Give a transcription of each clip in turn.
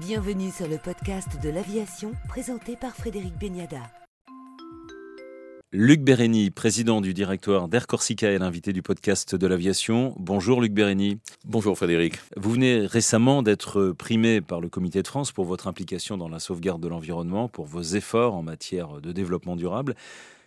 Bienvenue sur le podcast de l'aviation présenté par Frédéric Beniada. Luc Bérény, président du directoire d'Air Corsica est l'invité du podcast de l'aviation. Bonjour Luc Bérény. Bonjour Frédéric. Vous venez récemment d'être primé par le Comité de France pour votre implication dans la sauvegarde de l'environnement, pour vos efforts en matière de développement durable.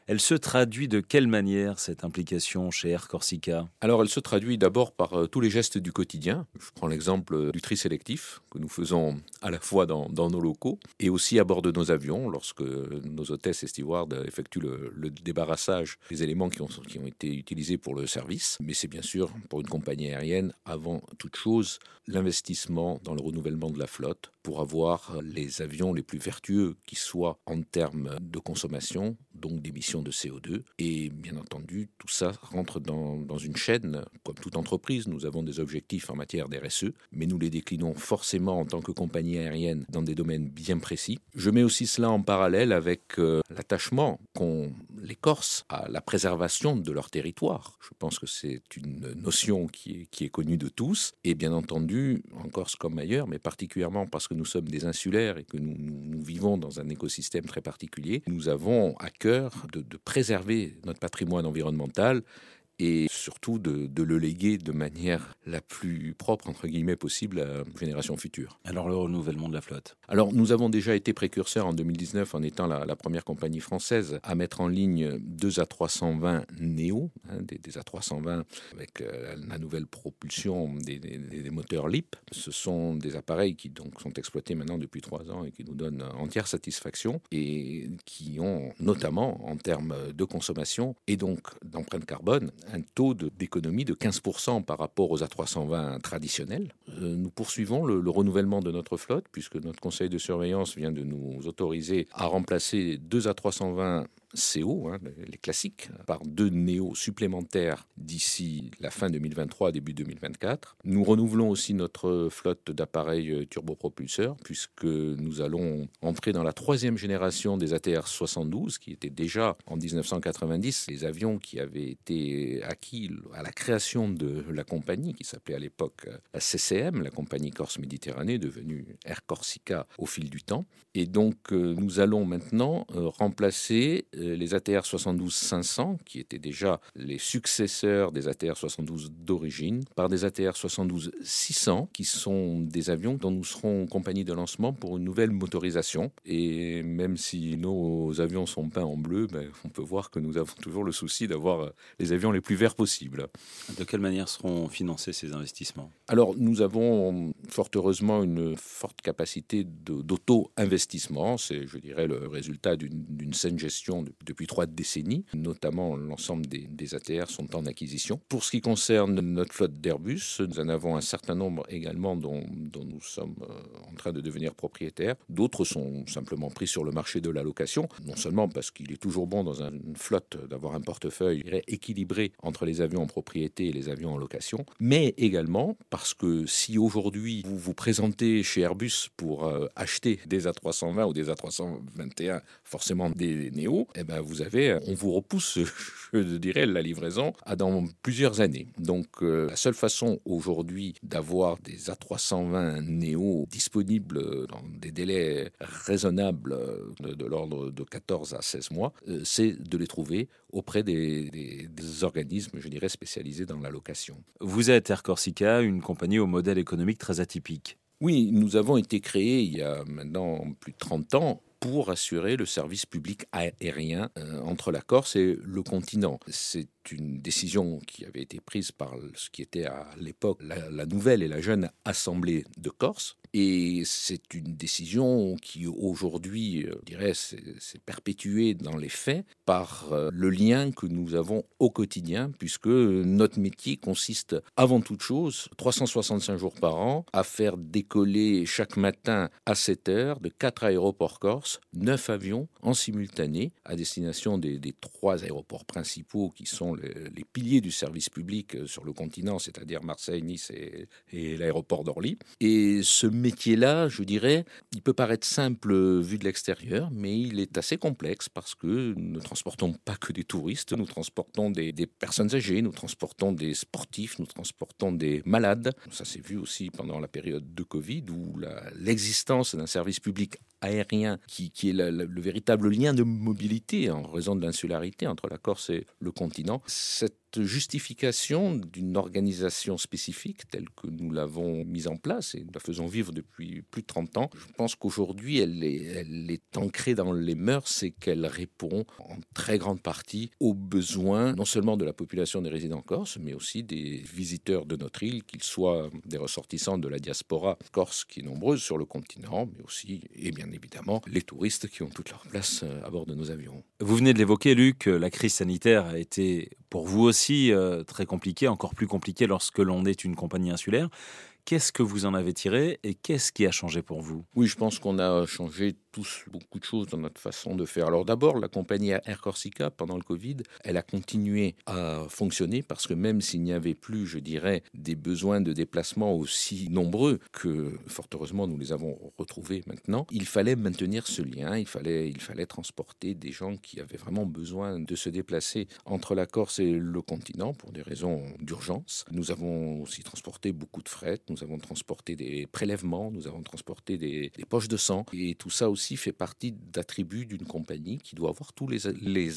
Elle se traduit de quelle manière cette implication chez Air Corsica? Alors elle se traduit d'abord par euh, tous les gestes du quotidien. Je prends l'exemple euh, du tri sélectif que nous faisons à la fois dans, nos locaux et aussi à bord de nos avions lorsque nos hôtesses et stewards effectuent le, débarrassage des éléments qui ont, qui ont été utilisés pour le service. Mais c'est bien sûr pour une compagnie aérienne avant toute chose l'investissement dans le renouvellement de la flotte pour avoir les avions les plus vertueux qui soient en termes de consommation, donc d'émissions de CO2. Et bien entendu, tout ça rentre dans, une chaîne. Comme toute entreprise, nous avons des objectifs en matière d'RSE, mais nous les déclinons forcément en tant que compagnie aérienne dans des domaines bien précis. Je mets aussi cela en parallèle avec euh, l'attachement qu'ont les Corses à la préservation de leur territoire. Je pense que c'est une notion qui est, qui est connue de tous. Et bien entendu, en Corse comme ailleurs, mais particulièrement parce que nous sommes des insulaires et que nous, vivons dans un écosystème très particulier, nous avons à cœur de préserver notre patrimoine environnemental et surtout de, le léguer de manière la plus propre, entre guillemets, possible à la génération future. Alors le renouvellement de la flotte Alors nous avons déjà été précurseurs en 2019 en étant la, première compagnie française à mettre en ligne deux A320 Neo, hein, des, A320 avec euh, la nouvelle propulsion des, moteurs LIP. Ce sont des appareils qui donc sont exploités maintenant depuis trois ans et qui nous donnent entière satisfaction et qui ont notamment en termes de consommation et donc d'empreinte carbone un taux d'économie de, 15% par rapport aux A320 traditionnels. Euh, nous poursuivons le, le, renouvellement de notre flotte, puisque notre conseil de surveillance vient de nous autoriser à remplacer deux A320 CO, hein, les classiques, par deux néos supplémentaires d'ici la fin 2023, début 2024. Nous renouvelons aussi notre flotte d'appareils turbopropulseurs, puisque nous allons entrer dans la troisième génération des ATR 72, qui étaient déjà en 1990 les avions qui avaient été acquis à la création de la compagnie, qui s'appelait à l'époque la CCM, la compagnie Corse Méditerranée, devenue Air Corsica au fil du temps. Et donc, euh, nous allons maintenant euh, remplacer les ATR 72-500, qui étaient déjà les successeurs des ATR 72 d'origine, par des ATR 72-600, qui sont des avions dont nous serons compagnie de lancement pour une nouvelle motorisation. Et même si nos avions sont peints en bleu, ben, on peut voir que nous avons toujours le souci d'avoir les avions les plus verts possibles. De quelle manière seront financés ces investissements? Alors, nous avons fort heureusement une forte capacité d'auto-investissement. C'est, je dirais, le résultat d'une saine gestion depuis trois décennies. Notamment, l'ensemble des, ATR sont en acquisition. Pour ce qui concerne notre flotte d'Airbus, nous en avons un certain nombre également dont, nous sommes euh, en train de devenir propriétaires. D'autres sont simplement pris sur le marché de la location, non seulement parce qu'il est toujours bon dans une flotte d'avoir un portefeuille équilibré entre les avions en propriété et les avions en location, mais également parce que si aujourd'hui vous vous présentez chez Airbus pour euh, acheter des A320 ou des A321, forcément des Néo, eh ben vous avez, on vous repousse, je dirais, la livraison à dans plusieurs années. Donc euh, la seule façon aujourd'hui d'avoir des A320 Neo disponibles dans des délais raisonnables de, de l'ordre de 14 à 16 mois, euh, c'est de les trouver auprès des, des, organismes, je dirais, spécialisés dans la location. Vous êtes Air Corsica, une compagnie au modèle économique très atypique. Oui, nous avons été créés il y a maintenant plus de 30 ans pour assurer le service public aérien euh, entre la Corse et le continent. C'est une décision qui avait été prise par ce qui était à l'époque la, nouvelle et la jeune Assemblée de Corse. Et c'est une décision qui aujourd'hui, euh, je dirais, s'est perpétuée dans les faits par euh, le lien que nous avons au quotidien, puisque notre métier consiste avant toute chose, 365 jours par an, à faire décoller chaque matin à 7 heures de quatre aéroports corse, neuf avions en simultané à destination des, des trois aéroports principaux qui sont les piliers du service public euh, sur le continent, c'est-à-dire Marseille, Nice et, l'aéroport d'Orly. Et ce métier-là, je dirais, il peut paraître simple vu de l'extérieur, mais il est assez complexe parce que nous ne transportons pas que des touristes, nous transportons des, des personnes âgées, nous transportons des sportifs, nous transportons des malades. Ça s'est vu aussi pendant la période de Covid où l'existence d'un service public aérien qui, est le véritable lien de mobilité en raison de l'insularité entre la Corse et le continent. Cette justification d'une organisation spécifique telle que nous l'avons mise en place et nous la faisons vivre depuis plus de 30 ans, je pense qu'aujourd'hui elle est, elle est ancrée dans les mœurs et qu'elle répond en très grande partie aux besoins non seulement de la population des résidents corse, mais aussi des visiteurs de notre île, qu'ils soient des ressortissants de la diaspora corse qui est nombreuse sur le continent, mais aussi, et bien évidemment, les touristes qui ont toute leur place euh, à bord de nos avions. Vous venez de l'évoquer, Luc, la crise sanitaire a été pour vous aussi euh, très compliquée, encore plus compliquée lorsque l'on est une compagnie insulaire. Qu'est-ce que vous en avez tiré et qu'est-ce qui a changé pour vous? Oui, je pense qu'on a changé tous beaucoup de choses dans notre façon de faire. Alors d'abord, la compagnie Air Corsica, pendant le Covid, elle a continué à fonctionner parce que même s'il n'y avait plus, je dirais, des besoins de déplacement aussi nombreux que, fort heureusement, nous les avons retrouvés maintenant, il fallait maintenir ce lien, il fallait, il fallait transporter des gens qui avaient vraiment besoin de se déplacer entre la Corse et le continent pour des raisons d'urgence. Nous avons aussi transporté beaucoup de fret, nous avons transporté des prélèvements, nous avons transporté des, poches de sang et tout ça aussi fait partie d'attributs d'une compagnie qui doit avoir tous les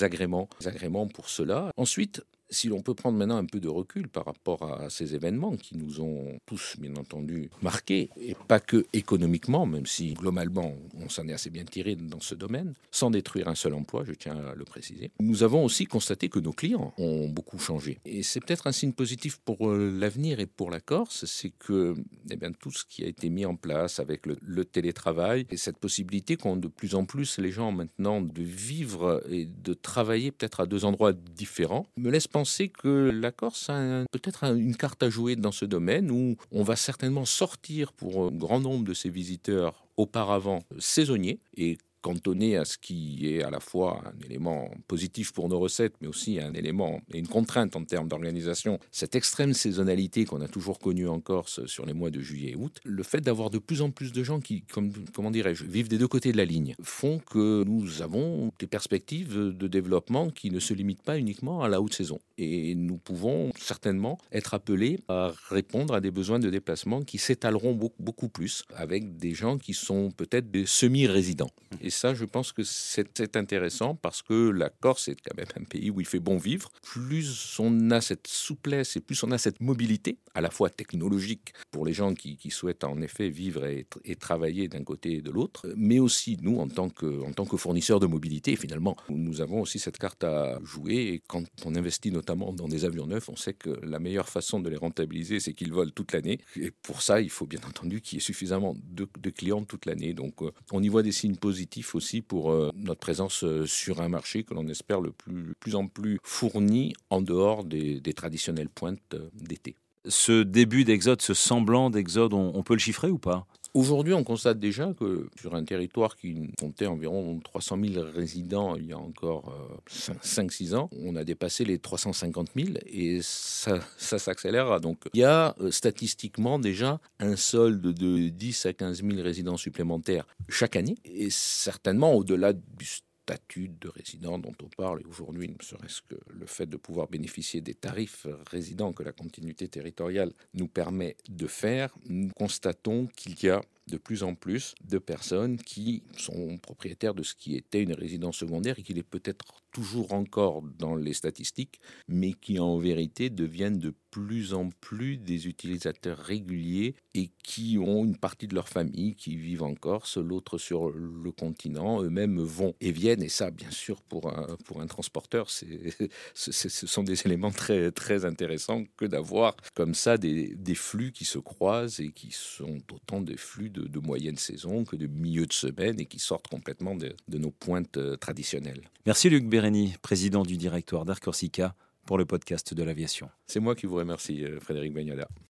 agréments, les agréments pour cela. Ensuite, si l'on peut prendre maintenant un peu de recul par rapport à ces événements qui nous ont tous, bien entendu, marqués, et pas que économiquement, même si globalement on s'en est assez bien tiré dans ce domaine, sans détruire un seul emploi, je tiens à le préciser, nous avons aussi constaté que nos clients ont beaucoup changé. Et c'est peut-être un signe positif pour euh, l'avenir et pour la Corse, c'est que eh bien, tout ce qui a été mis en place avec le, le télétravail et cette possibilité qu'ont de plus en plus les gens maintenant de vivre et de travailler peut-être à deux endroits différents me laisse penser que la Corse a peut-être une carte à jouer dans ce domaine où on va certainement sortir pour un grand nombre de ses visiteurs auparavant saisonniers et cantonné à ce qui est à la fois un élément positif pour nos recettes, mais aussi un élément et une contrainte en termes d'organisation, cette extrême saisonnalité qu'on a toujours connue en Corse sur les mois de juillet et août, le fait d'avoir de plus en plus de gens qui, comme, comment dirais-je, vivent des deux côtés de la ligne, font que nous avons des perspectives de développement qui ne se limitent pas uniquement à la haute saison. Et nous pouvons certainement être appelés à répondre à des besoins de déplacement qui s'étaleront beaucoup, plus avec des gens qui sont peut-être des semi-résidents. Ça, je pense que c'est intéressant parce que la Corse est quand même un pays où il fait bon vivre. Plus on a cette souplesse et plus on a cette mobilité, à la fois technologique pour les gens qui, souhaitent en effet vivre et, travailler d'un côté et de l'autre, mais aussi nous en tant que, en tant que fournisseurs de mobilité. Finalement, nous avons aussi cette carte à jouer et quand on investit notamment dans des avions neufs, on sait que la meilleure façon de les rentabiliser, c'est qu'ils volent toute l'année. Et pour ça, il faut bien entendu qu'il y ait suffisamment de, clients toute l'année. Donc, euh, on y voit des signes positifs aussi pour euh, notre présence euh, sur un marché que l'on espère le plus, plus en plus fourni en dehors des, traditionnelles pointes euh, d'été. Ce début d'exode, ce semblant d'exode, on, peut le chiffrer ou pas? Aujourd'hui, on constate déjà que sur un territoire qui comptait environ 300 000 résidents il y a encore 5-6 ans, on a dépassé les 350 000 et ça, s'accélérera. Donc il y a statistiquement déjà un solde de 10 à 15 000 résidents supplémentaires chaque année et certainement au-delà du statut de résident dont on parle et aujourd'hui, ne serait-ce que le fait de pouvoir bénéficier des tarifs résidents que la continuité territoriale nous permet de faire, nous constatons qu'il y a de plus en plus de personnes qui sont propriétaires de ce qui était une résidence secondaire et qui est peut-être toujours encore dans les statistiques, mais qui en vérité deviennent de plus en plus des utilisateurs réguliers et qui ont une partie de leur famille qui vivent en Corse, l'autre sur le continent, eux-mêmes vont et viennent, et ça, bien sûr, pour un, pour un transporteur, ce sont des éléments très, très intéressants que d'avoir comme ça des, des flux qui se croisent et qui sont autant des flux de, de moyenne saison que de milieu de semaine et qui sortent complètement de, de nos pointes euh, traditionnelles. Merci Luc Bérény, président du directoire d'Air Corsica, pour le podcast de l'aviation. C'est moi qui vous remercie, euh, Frédéric Bagnada.